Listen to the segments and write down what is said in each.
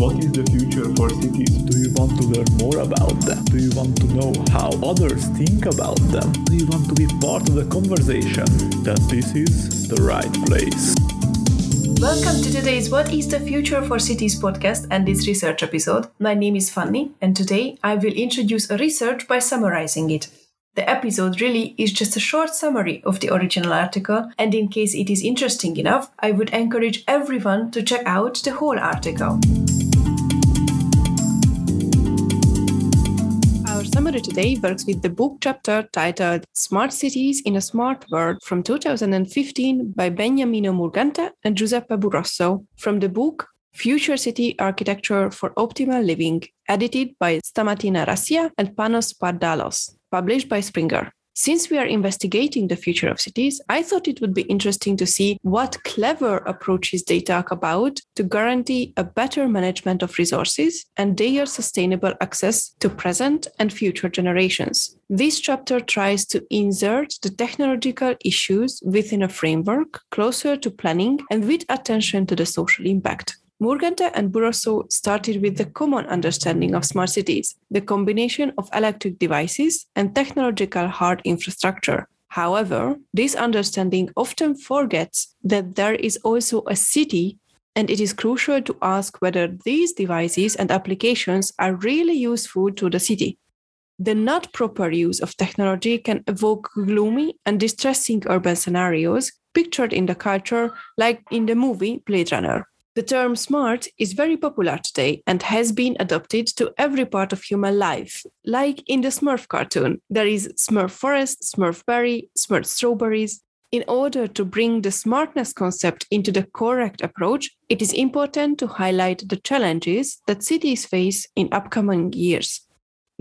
What is the future for cities? Do you want to learn more about them? Do you want to know how others think about them? Do you want to be part of the conversation? Then this is the right place. Welcome to today's What is the Future for Cities podcast and its research episode. My name is Fanny, and today I will introduce a research by summarizing it. The episode really is just a short summary of the original article, and in case it is interesting enough, I would encourage everyone to check out the whole article. Today works with the book chapter titled Smart Cities in a Smart World from 2015 by Beniamino Murgante and Giuseppe Borruso from the book Future City Architecture for Optimal Living, edited by Stamatina Rassia and Panos Pardalos published by Springer. Since we are investigating the future of cities, I thought it would be interesting to see what clever approaches they talk about to guarantee a better management of resources and their sustainable access to present and future generations. This chapter tries to insert the technological issues within a framework closer to planning and with attention to the social impact. Murgante and Borruso started with the common understanding of smart cities, the combination of electric devices and technological hard infrastructure. However, this understanding often forgets that there is also a city, and it is crucial to ask whether these devices and applications are really useful to the city. The not proper use of technology can evoke gloomy and distressing urban scenarios pictured in the culture, like in the movie Blade Runner. The term smart is very popular today and has been adopted to every part of human life. Like in the Smurf cartoon, there is Smurf Forest, Smurf Berry, Smurf Strawberries. In order to bring the smartness concept into the correct approach, it is important to highlight the challenges that cities face in upcoming years.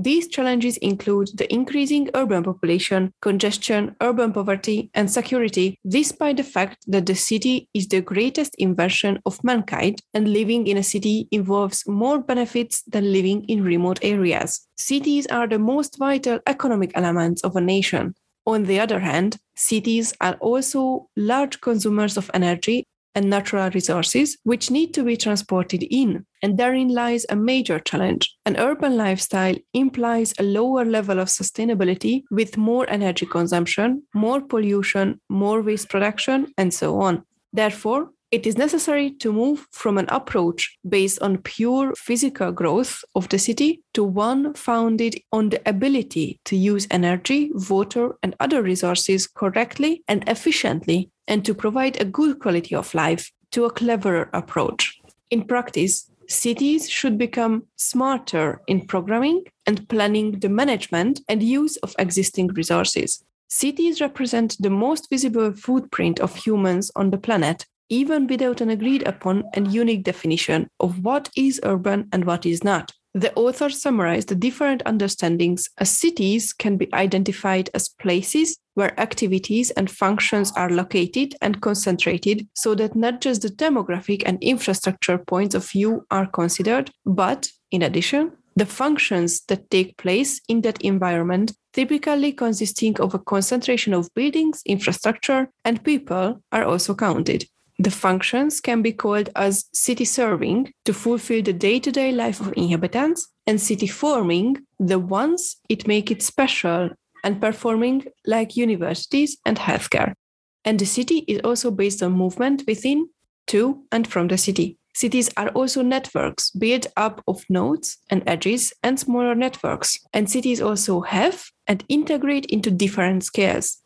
These challenges include the increasing urban population, congestion, urban poverty, and security, despite the fact that the city is the greatest invention of mankind and living in a city involves more benefits than living in remote areas. Cities are the most vital economic elements of a nation. On the other hand, cities are also large consumers of energy and natural resources which need to be transported in. And therein lies a major challenge. An urban lifestyle implies a lower level of sustainability with more energy consumption, more pollution, more waste production, and so on. Therefore, it is necessary to move from an approach based on pure physical growth of the city to one founded on the ability to use energy, water, and other resources correctly and efficiently and to provide a good quality of life to a cleverer approach. In practice, cities should become smarter in programming and planning the management and use of existing resources. Cities represent the most visible footprint of humans on the planet, even without an agreed upon and unique definition of what is urban and what is not. The author summarized the different understandings as cities can be identified as places where activities and functions are located and concentrated so that not just the demographic and infrastructure points of view are considered, but, in addition, the functions that take place in that environment, typically consisting of a concentration of buildings, infrastructure, and people, are also counted. The functions can be called as city serving to fulfill the day-to-day life of inhabitants and city forming the ones it make it special and performing like universities and healthcare. And the city is also based on movement within, to, and from the city. Cities are also networks built up of nodes and edges and smaller networks. And cities also have and integrate into different scales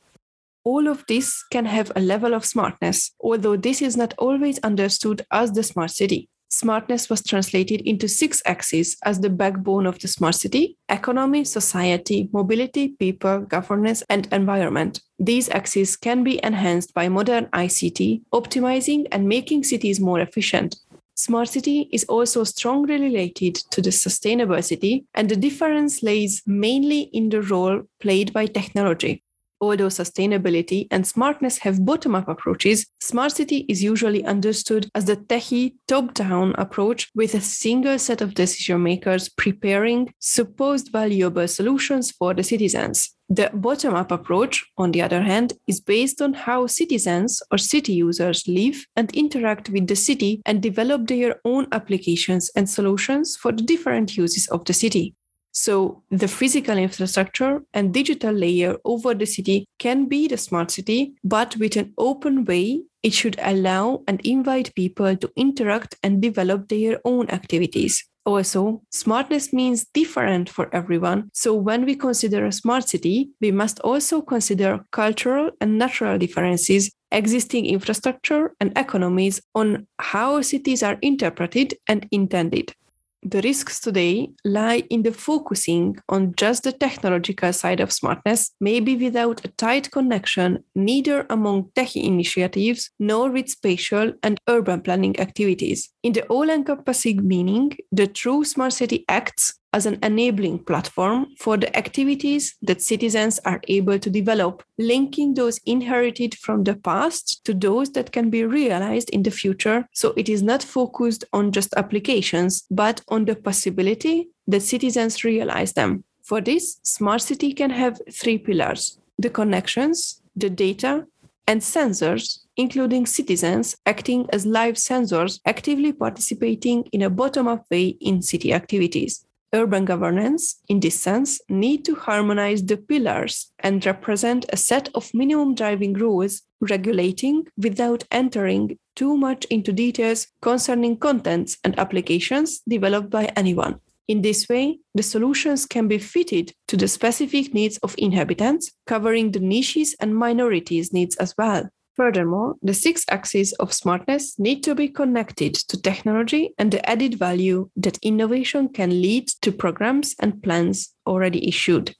all of this can have a level of smartness, although this is not always understood as the smart city. Smartness was translated into six axes as the backbone of the smart city economy, society, mobility, people, governance, and environment. These axes can be enhanced by modern ICT, optimizing and making cities more efficient. Smart city is also strongly related to the sustainable city, and the difference lays mainly in the role played by technology. Although sustainability and smartness have bottom up approaches, smart city is usually understood as the techie top down approach with a single set of decision makers preparing supposed valuable solutions for the citizens. The bottom up approach, on the other hand, is based on how citizens or city users live and interact with the city and develop their own applications and solutions for the different uses of the city. So, the physical infrastructure and digital layer over the city can be the smart city, but with an open way, it should allow and invite people to interact and develop their own activities. Also, smartness means different for everyone. So, when we consider a smart city, we must also consider cultural and natural differences, existing infrastructure, and economies on how cities are interpreted and intended. The risks today lie in the focusing on just the technological side of smartness, maybe without a tight connection neither among tech initiatives nor with spatial and urban planning activities. In the all encompassing meaning, the true smart city acts as an enabling platform for the activities that citizens are able to develop, linking those inherited from the past to those that can be realized in the future. So it is not focused on just applications, but on the possibility that citizens realize them. For this, smart city can have three pillars the connections, the data, and sensors, including citizens acting as live sensors actively participating in a bottom up way in city activities urban governance, in this sense, need to harmonize the pillars and represent a set of minimum driving rules regulating without entering too much into details concerning contents and applications developed by anyone. In this way, the solutions can be fitted to the specific needs of inhabitants, covering the niches and minorities' needs as well. Furthermore, the six axes of smartness need to be connected to technology and the added value that innovation can lead to programs and plans already issued.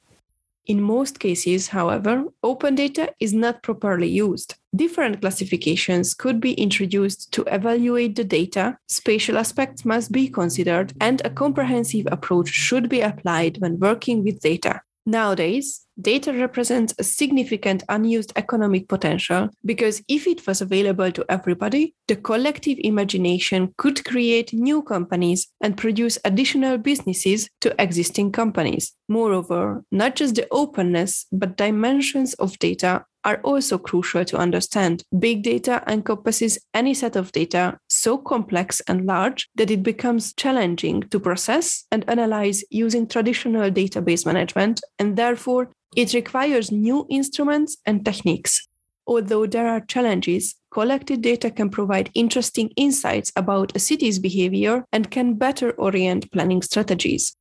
In most cases, however, open data is not properly used. Different classifications could be introduced to evaluate the data, spatial aspects must be considered, and a comprehensive approach should be applied when working with data. Nowadays, data represents a significant unused economic potential because if it was available to everybody, the collective imagination could create new companies and produce additional businesses to existing companies. Moreover, not just the openness, but dimensions of data are also crucial to understand. Big data encompasses any set of data so complex and large that it becomes challenging to process and analyze using traditional database management, and therefore it requires new instruments and techniques. Although there are challenges, collected data can provide interesting insights about a city's behavior and can better orient planning strategies.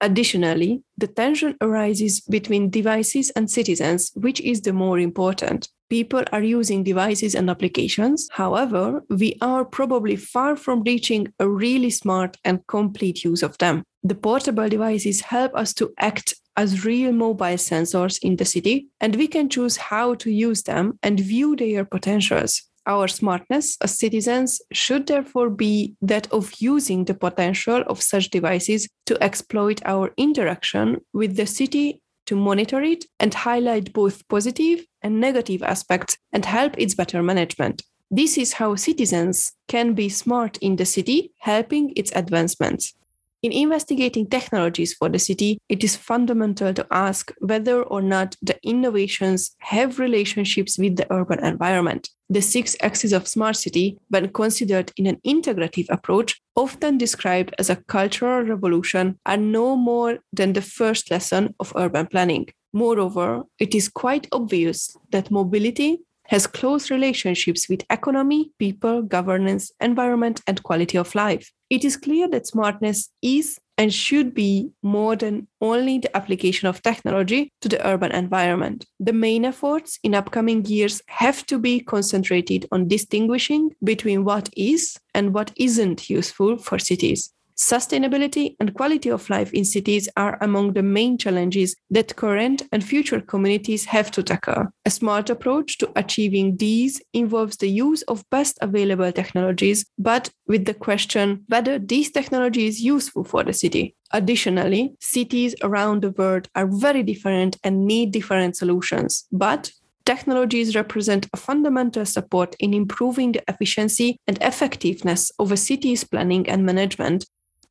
Additionally, the tension arises between devices and citizens, which is the more important. People are using devices and applications. However, we are probably far from reaching a really smart and complete use of them. The portable devices help us to act as real mobile sensors in the city, and we can choose how to use them and view their potentials. Our smartness as citizens should therefore be that of using the potential of such devices to exploit our interaction with the city to monitor it and highlight both positive and negative aspects and help its better management. This is how citizens can be smart in the city, helping its advancements. In investigating technologies for the city, it is fundamental to ask whether or not the innovations have relationships with the urban environment. The six axes of smart city, when considered in an integrative approach, often described as a cultural revolution, are no more than the first lesson of urban planning. Moreover, it is quite obvious that mobility has close relationships with economy, people, governance, environment, and quality of life. It is clear that smartness is and should be more than only the application of technology to the urban environment. The main efforts in upcoming years have to be concentrated on distinguishing between what is and what isn't useful for cities. Sustainability and quality of life in cities are among the main challenges that current and future communities have to tackle. A smart approach to achieving these involves the use of best available technologies, but with the question whether this technology is useful for the city. Additionally, cities around the world are very different and need different solutions. But technologies represent a fundamental support in improving the efficiency and effectiveness of a city's planning and management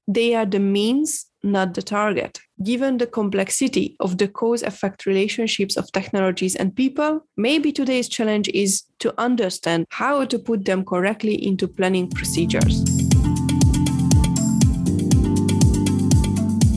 they are the means, not the target. Given the complexity of the cause effect relationships of technologies and people, maybe today's challenge is to understand how to put them correctly into planning procedures.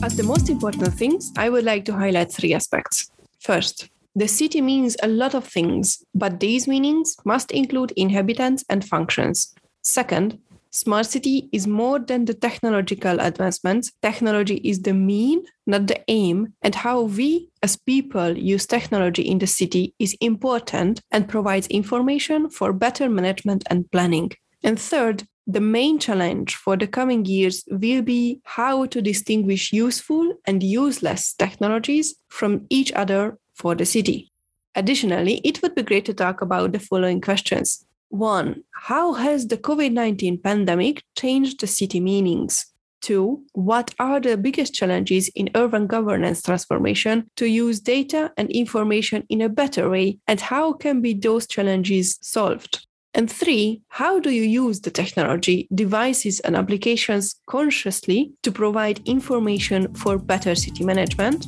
As the most important things, I would like to highlight three aspects. First, the city means a lot of things, but these meanings must include inhabitants and functions. Second, smart city is more than the technological advancements. Technology is the mean, not the aim, and how we as people use technology in the city is important and provides information for better management and planning. And third, the main challenge for the coming years will be how to distinguish useful and useless technologies from each other for the city. Additionally, it would be great to talk about the following questions. One, how has the COVID 19 pandemic changed the city meanings? Two, what are the biggest challenges in urban governance transformation to use data and information in a better way, and how can be those challenges solved? And three, how do you use the technology, devices, and applications consciously to provide information for better city management?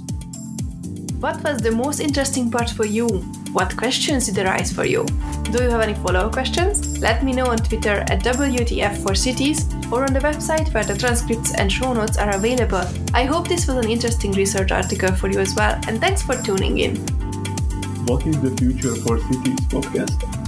What was the most interesting part for you? What questions did arise for you? Do you have any follow up questions? Let me know on Twitter at WTF4Cities or on the website where the transcripts and show notes are available. I hope this was an interesting research article for you as well, and thanks for tuning in. What is the Future for Cities podcast?